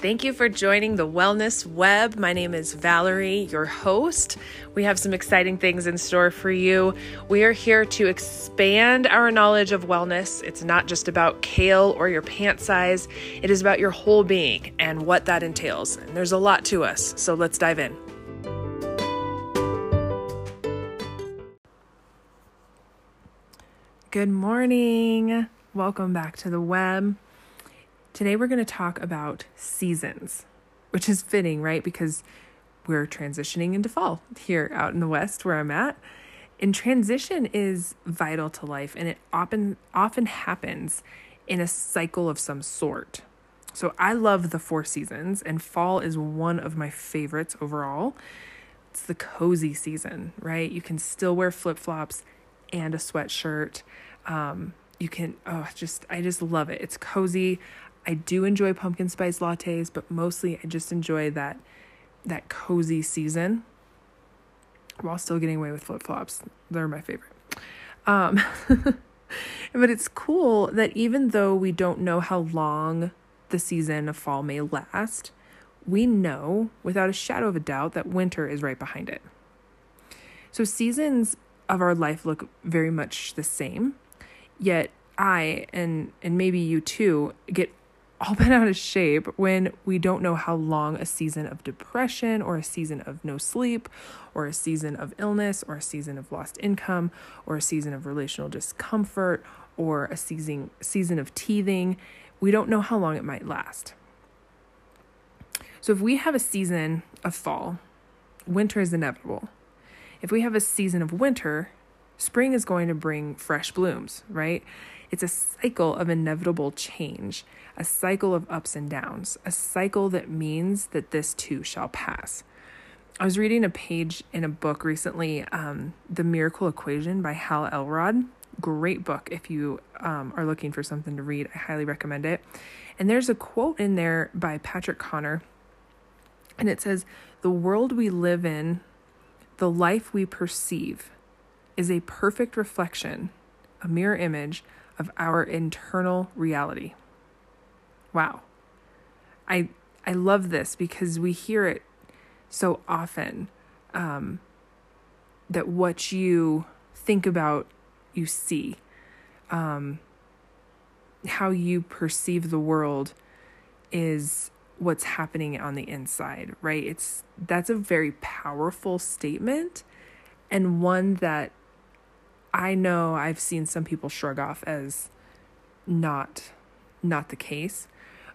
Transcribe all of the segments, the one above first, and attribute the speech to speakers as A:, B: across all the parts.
A: Thank you for joining the Wellness Web. My name is Valerie, your host. We have some exciting things in store for you. We are here to expand our knowledge of wellness. It's not just about kale or your pant size, it is about your whole being and what that entails. And there's a lot to us, so let's dive in. Good morning. Welcome back to the web. Today we're going to talk about seasons, which is fitting, right? Because we're transitioning into fall here out in the West where I'm at. And transition is vital to life and it often often happens in a cycle of some sort. So I love the four seasons and fall is one of my favorites overall. It's the cozy season, right? You can still wear flip-flops and a sweatshirt. Um, you can oh just I just love it. It's cozy. I do enjoy pumpkin spice lattes, but mostly I just enjoy that that cozy season while still getting away with flip flops. They're my favorite. Um, but it's cool that even though we don't know how long the season of fall may last, we know without a shadow of a doubt that winter is right behind it. So seasons of our life look very much the same, yet I and and maybe you too get all bent out of shape when we don't know how long a season of depression or a season of no sleep or a season of illness or a season of lost income or a season of relational discomfort or a season season of teething we don't know how long it might last. So if we have a season of fall winter is inevitable. If we have a season of winter spring is going to bring fresh blooms right it's a cycle of inevitable change, a cycle of ups and downs, a cycle that means that this too shall pass. I was reading a page in a book recently, um, The Miracle Equation by Hal Elrod. Great book if you um, are looking for something to read. I highly recommend it. And there's a quote in there by Patrick Connor, and it says, The world we live in, the life we perceive, is a perfect reflection, a mirror image of our internal reality. Wow. I I love this because we hear it so often um, that what you think about, you see. Um, how you perceive the world is what's happening on the inside, right? It's that's a very powerful statement and one that I know I've seen some people shrug off as not not the case.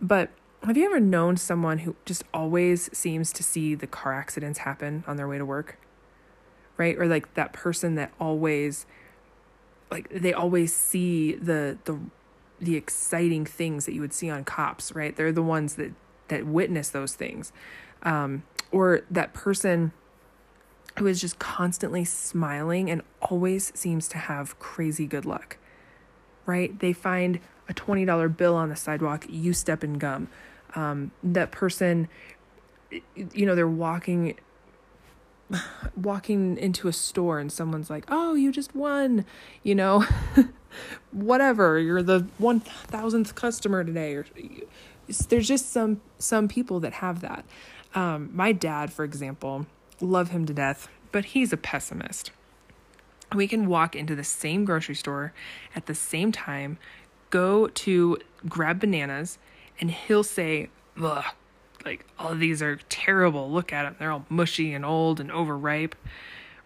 A: But have you ever known someone who just always seems to see the car accidents happen on their way to work? Right? Or like that person that always like they always see the the the exciting things that you would see on cops, right? They're the ones that that witness those things. Um, or that person who is just constantly smiling and always seems to have crazy good luck, right? They find a $20 bill on the sidewalk, you step in gum. Um, that person, you know, they're walking walking into a store and someone's like, "Oh, you just won," you know, whatever. You're the one thousandth customer today, or there's just some some people that have that. Um, my dad, for example, love him to death, but he's a pessimist. We can walk into the same grocery store at the same time, go to grab bananas, and he'll say, Ugh, like, all of these are terrible. Look at them. They're all mushy and old and overripe,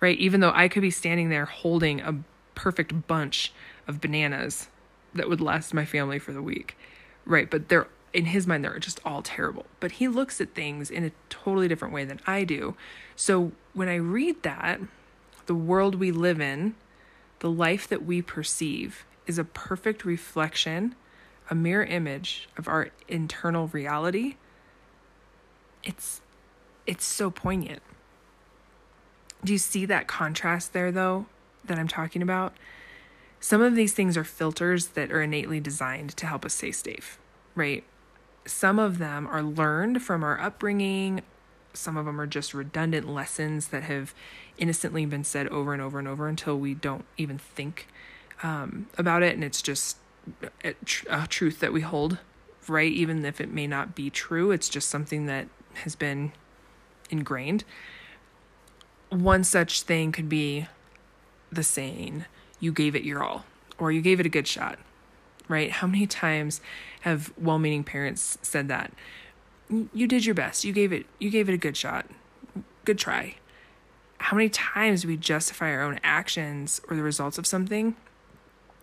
A: right? Even though I could be standing there holding a perfect bunch of bananas that would last my family for the week, right? But they're in his mind they're just all terrible. But he looks at things in a totally different way than i do. So when i read that the world we live in the life that we perceive is a perfect reflection a mirror image of our internal reality. It's it's so poignant. Do you see that contrast there though that i'm talking about? Some of these things are filters that are innately designed to help us stay safe right some of them are learned from our upbringing. Some of them are just redundant lessons that have innocently been said over and over and over until we don't even think um, about it. And it's just a, tr- a truth that we hold right? Even if it may not be true, it's just something that has been ingrained. One such thing could be the saying, you gave it your all, or you gave it a good shot, right? How many times have well meaning parents said that? You did your best. You gave it you gave it a good shot. Good try. How many times do we justify our own actions or the results of something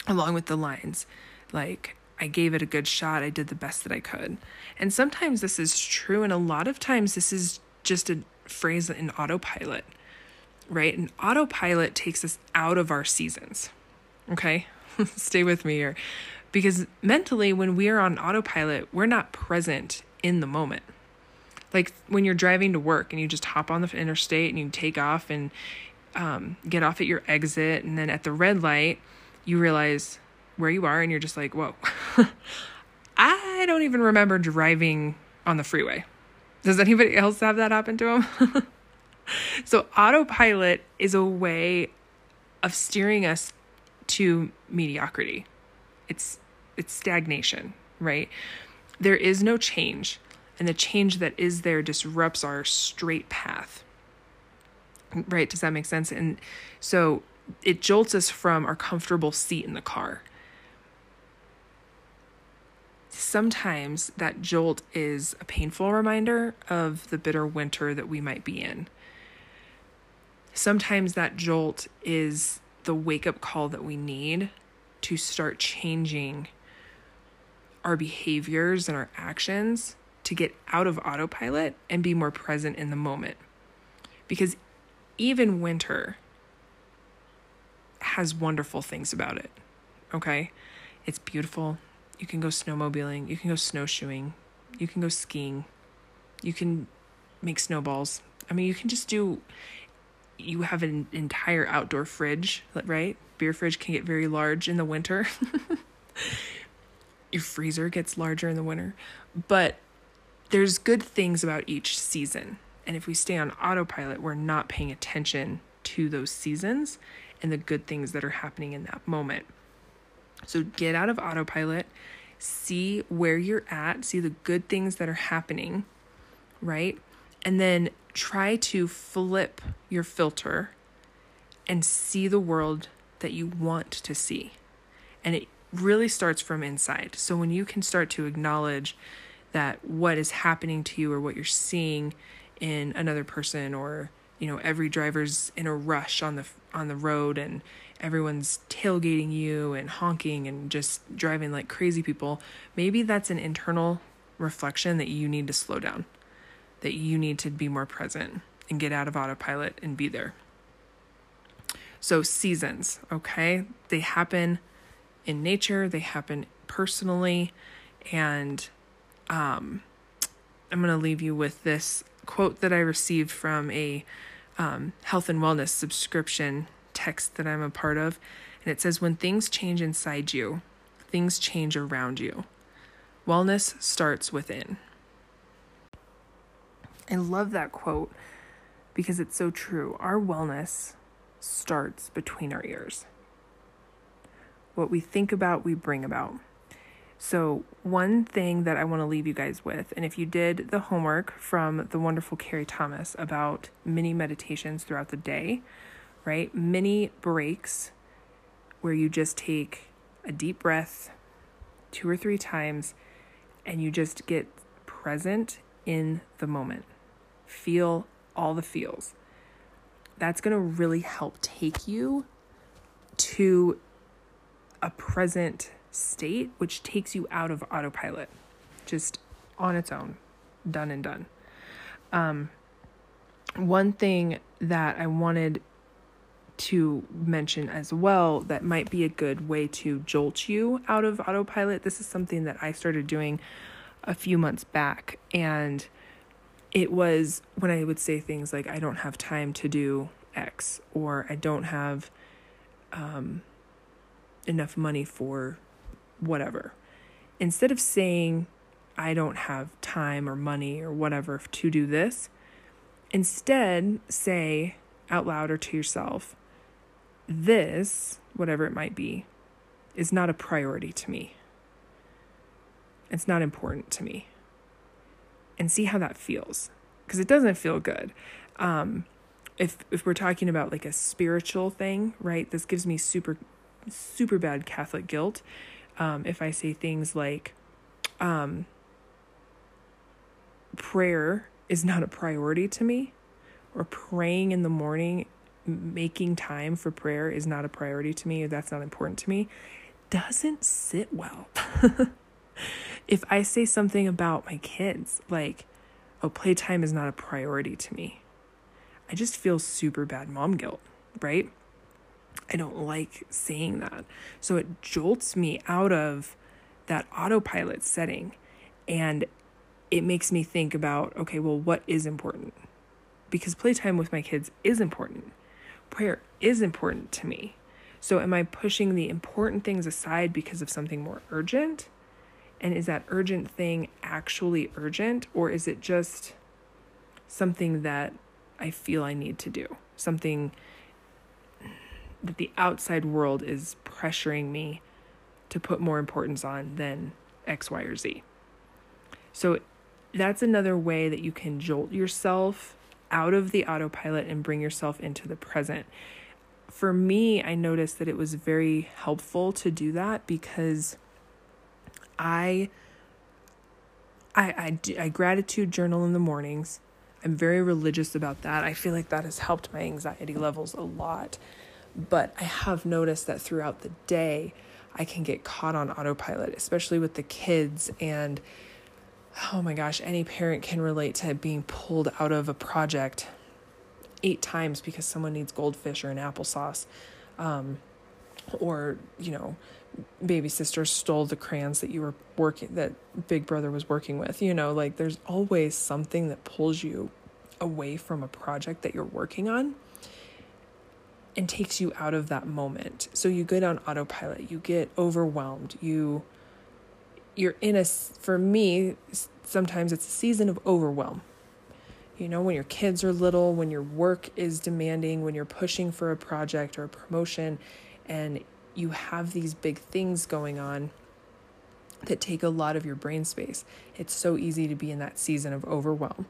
A: along with the lines like I gave it a good shot. I did the best that I could. And sometimes this is true, and a lot of times this is just a phrase in autopilot, right? And autopilot takes us out of our seasons. Okay? Stay with me here. Because mentally, when we are on autopilot, we're not present in the moment. Like when you're driving to work and you just hop on the interstate and you take off and um, get off at your exit, and then at the red light, you realize, where you are and you're just like, whoa, I don't even remember driving on the freeway. Does anybody else have that happen to them? so, autopilot is a way of steering us to mediocrity. It's it's stagnation, right? There is no change, and the change that is there disrupts our straight path. Right? Does that make sense? And so it jolts us from our comfortable seat in the car sometimes that jolt is a painful reminder of the bitter winter that we might be in. Sometimes that jolt is the wake up call that we need to start changing our behaviors and our actions to get out of autopilot and be more present in the moment. Because even winter has wonderful things about it. Okay? It's beautiful, you can go snowmobiling, you can go snowshoeing, you can go skiing, you can make snowballs. I mean, you can just do you have an entire outdoor fridge, right? Beer fridge can get very large in the winter. Your freezer gets larger in the winter. But there's good things about each season. And if we stay on autopilot, we're not paying attention to those seasons and the good things that are happening in that moment. So get out of autopilot, see where you're at, see the good things that are happening, right? And then try to flip your filter and see the world that you want to see. And it really starts from inside. So when you can start to acknowledge that what is happening to you or what you're seeing in another person or you know every driver's in a rush on the on the road and everyone's tailgating you and honking and just driving like crazy people, maybe that's an internal reflection that you need to slow down, that you need to be more present and get out of autopilot and be there. So, seasons, okay? They happen in nature, they happen personally, and um, I'm going to leave you with this quote that I received from a um, health and wellness subscription text that I'm a part of. And it says, When things change inside you, things change around you. Wellness starts within. I love that quote because it's so true. Our wellness starts between our ears. What we think about, we bring about. So, one thing that I want to leave you guys with, and if you did the homework from the wonderful Carrie Thomas about mini meditations throughout the day, right? Mini breaks where you just take a deep breath two or three times and you just get present in the moment. Feel all the feels. That's going to really help take you to a present state, which takes you out of autopilot just on its own, done and done. Um, one thing that I wanted to mention as well that might be a good way to jolt you out of autopilot. This is something that I started doing a few months back, and it was when I would say things like, I don't have time to do X, or I don't have um, enough money for whatever. Instead of saying, I don't have time or money or whatever to do this, instead say out loud or to yourself, this, whatever it might be, is not a priority to me. It's not important to me. And see how that feels. Because it doesn't feel good. Um, if if we're talking about like a spiritual thing, right? This gives me super super bad Catholic guilt. Um, if I say things like, um, prayer is not a priority to me, or praying in the morning, making time for prayer is not a priority to me, or that's not important to me, doesn't sit well. if I say something about my kids, like, oh, playtime is not a priority to me, I just feel super bad mom guilt, right? I don't like saying that. So it jolts me out of that autopilot setting and it makes me think about okay, well, what is important? Because playtime with my kids is important. Prayer is important to me. So am I pushing the important things aside because of something more urgent? And is that urgent thing actually urgent or is it just something that I feel I need to do? Something that the outside world is pressuring me to put more importance on than X, Y, or Z. So that's another way that you can jolt yourself out of the autopilot and bring yourself into the present. For me, I noticed that it was very helpful to do that because I I I, I gratitude journal in the mornings. I'm very religious about that. I feel like that has helped my anxiety levels a lot. But I have noticed that throughout the day, I can get caught on autopilot, especially with the kids. And oh my gosh, any parent can relate to being pulled out of a project eight times because someone needs goldfish or an applesauce. Um, or, you know, baby sister stole the crayons that you were working, that big brother was working with. You know, like there's always something that pulls you away from a project that you're working on and takes you out of that moment. So you get on autopilot, you get overwhelmed, you you're in a for me sometimes it's a season of overwhelm. You know, when your kids are little, when your work is demanding, when you're pushing for a project or a promotion and you have these big things going on that take a lot of your brain space. It's so easy to be in that season of overwhelm.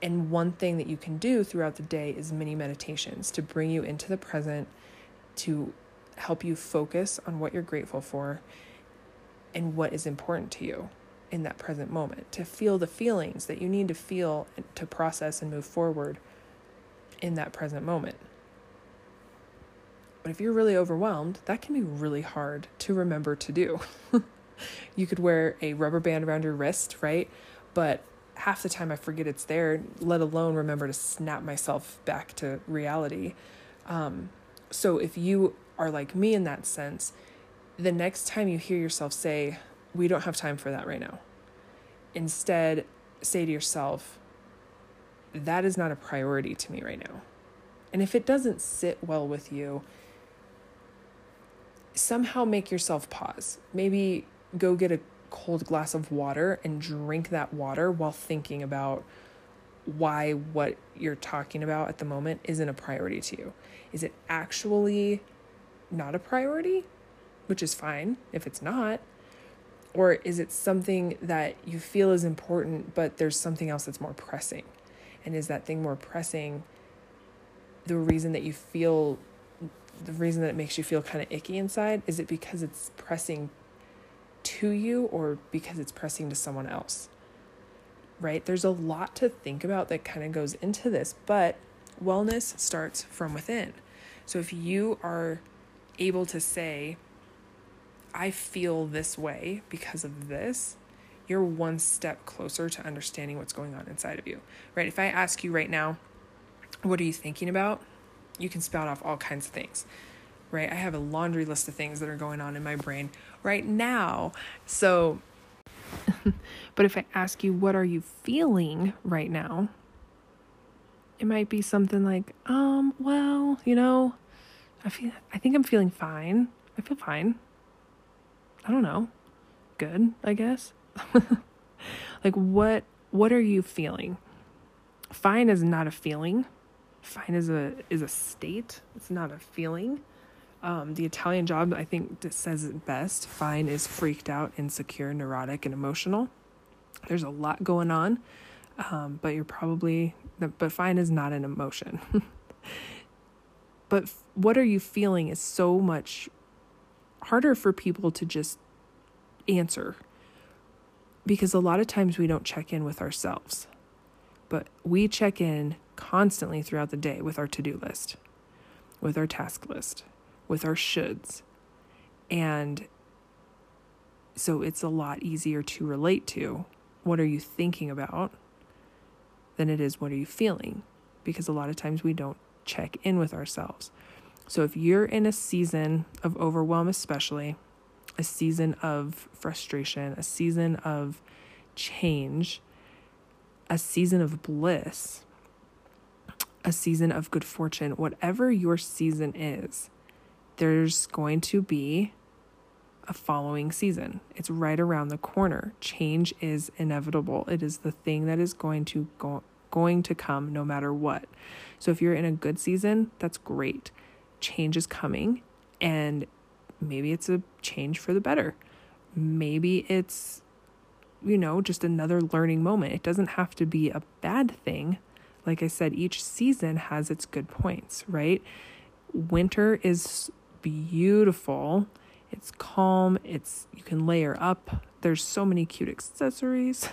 A: And one thing that you can do throughout the day is mini meditations to bring you into the present, to help you focus on what you're grateful for and what is important to you in that present moment, to feel the feelings that you need to feel to process and move forward in that present moment. But if you're really overwhelmed, that can be really hard to remember to do. you could wear a rubber band around your wrist, right? But half the time I forget it's there, let alone remember to snap myself back to reality. Um, so if you are like me in that sense, the next time you hear yourself say, We don't have time for that right now, instead say to yourself, That is not a priority to me right now. And if it doesn't sit well with you, somehow make yourself pause. Maybe go get a cold glass of water and drink that water while thinking about why what you're talking about at the moment isn't a priority to you. Is it actually not a priority? Which is fine if it's not. Or is it something that you feel is important, but there's something else that's more pressing? And is that thing more pressing the reason that you feel, the reason that it makes you feel kind of icky inside? Is it because it's pressing to you or because it's pressing to someone else. Right? There's a lot to think about that kind of goes into this, but wellness starts from within. So if you are able to say, I feel this way because of this, you're one step closer to understanding what's going on inside of you. Right? If I ask you right now, what are you thinking about? You can spout off all kinds of things right? I have a laundry list of things that are going on in my brain right now. So, but if I ask you, what are you feeling right now? It might be something like, um, well, you know, I feel, I think I'm feeling fine. I feel fine. I don't know. Good, I guess. like, what, what are you feeling? Fine is not a feeling. Fine is a, is a state. It's not a feeling Um, the Italian job, I think, says it best. Fine is freaked out, insecure, neurotic, and emotional. There's a lot going on, um, but you're probably, but fine is not an emotion. but what are you feeling is so much harder for people to just answer because a lot of times we don't check in with ourselves, but we check in constantly throughout the day with our to do list, with our task list, with our shoulds. And so it's a lot easier to relate to what are you thinking about than it is what are you feeling because a lot of times we don't check in with ourselves. So if you're in a season of overwhelm, especially a season of frustration, a season of change, a season of bliss, a season of good fortune, whatever your season is, there's going to be a following season. It's right around the corner. Change is inevitable. It is the thing that is going to go going to come no matter what. So if you're in a good season, that's great change is coming and maybe it's a change for the better. Maybe it's, you know, just another learning moment. It doesn't have to be a bad thing. Like I said, each season has its good points, right? Winter is beautiful. It's calm. It's you can layer up. There's so many cute accessories.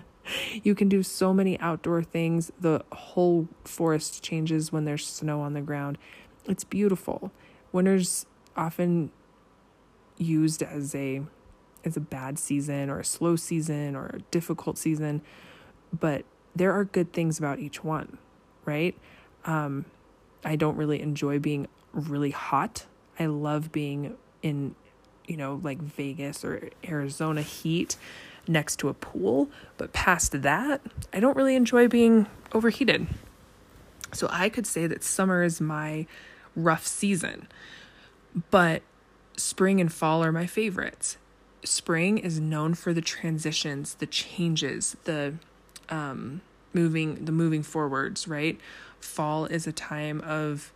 A: you can do so many outdoor things. The whole forest changes when there's snow on the ground. It's beautiful. Winter's often used as a as a bad season or a slow season or a difficult season, but there are good things about each one, right? Um, I don't really enjoy being really hot. I love being in, you know, like Vegas or Arizona heat next to a pool, but past that, I don't really enjoy being overheated. So I could say that summer is my rough season. But spring and fall are my favorites. Spring is known for the transitions, the changes, the um, moving, the moving forwards. Right. Fall is a time of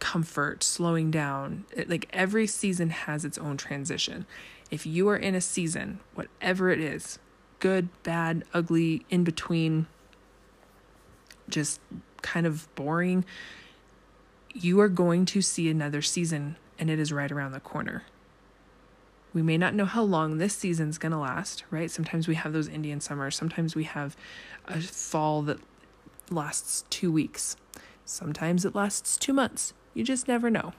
A: comfort, slowing down. It, like every season has its own transition. If you are in a season, whatever it is, good, bad, ugly, in between, just kind of boring, you are going to see another season and it is right around the corner. We may not know how long this season's going to last, right? Sometimes we have those Indian summers. Sometimes we have a fall that lasts two weeks. Sometimes it lasts two months. You just never know.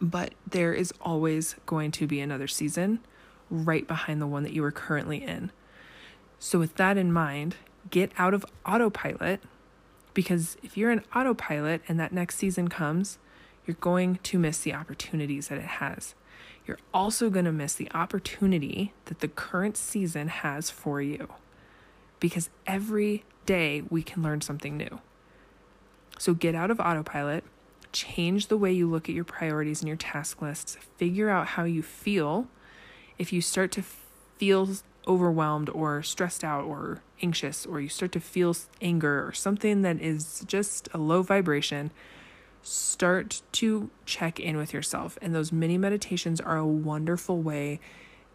A: But there is always going to be another season right behind the one that you are currently in. So, with that in mind, get out of autopilot because if you're an autopilot and that next season comes, you're going to miss the opportunities that it has. You're also going to miss the opportunity that the current season has for you because every day we can learn something new. So get out of autopilot, change the way you look at your priorities and your task lists, figure out how you feel. If you start to feel overwhelmed or stressed out or anxious, or you start to feel anger or something that is just a low vibration, start to check in with yourself. And those mini meditations are a wonderful way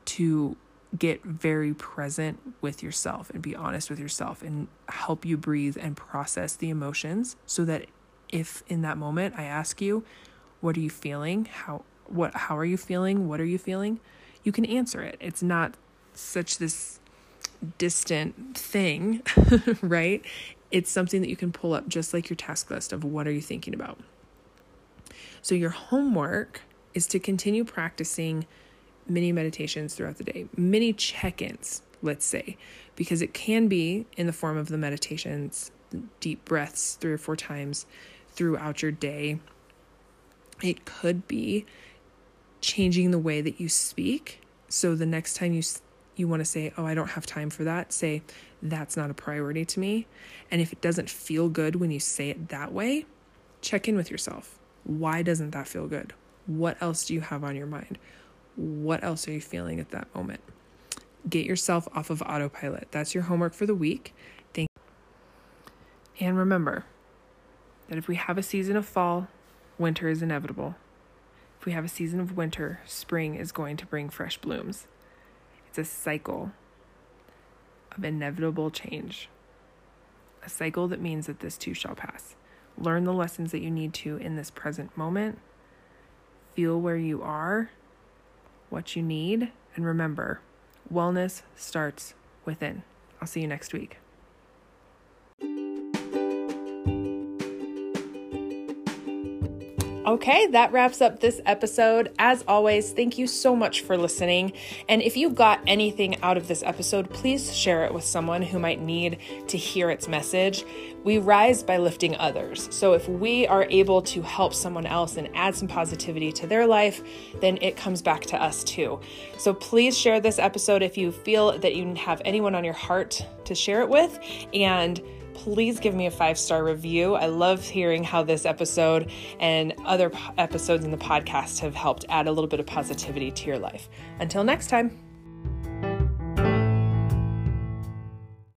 A: to get very present with yourself and be honest with yourself and help you breathe and process the emotions so that if in that moment I ask you, what are you feeling? How what how are you feeling? What are you feeling? You can answer it. It's not such this distant thing, right? It's something that you can pull up just like your task list of what are you thinking about. So your homework is to continue practicing mini meditations throughout the day, mini check-ins, let's say, because it can be in the form of the meditations, deep breaths 3 or 4 times throughout your day. It could be changing the way that you speak. So the next time you you want to say, Oh, I don't have time for that, say, That's not a priority to me. And if it doesn't feel good when you say it that way, check in with yourself. Why doesn't that feel good? What else do you have on your mind? What else are you feeling at that moment? Get yourself off of autopilot. That's your homework for the week. Thank you. And remember that if we have a season of fall, winter is inevitable. If we have a season of winter, spring is going to bring fresh blooms. It's a cycle of inevitable change. A cycle that means that this too shall pass. Learn the lessons that you need to in this present moment. Feel where you are, what you need, and remember wellness starts within. I'll see you next week. Okay, that wraps up this episode. As always, thank you so much for listening. And if you got anything out of this episode, please share it with someone who might need to hear its message. We rise by lifting others. So if we are able to help someone else and add some positivity to their life, then it comes back to us too. So please share this episode if you feel that you have anyone on your heart to share it with. And please give me a five star review. I love hearing how this episode and other episodes in the podcast have helped add a little bit of positivity to your life. Until next time.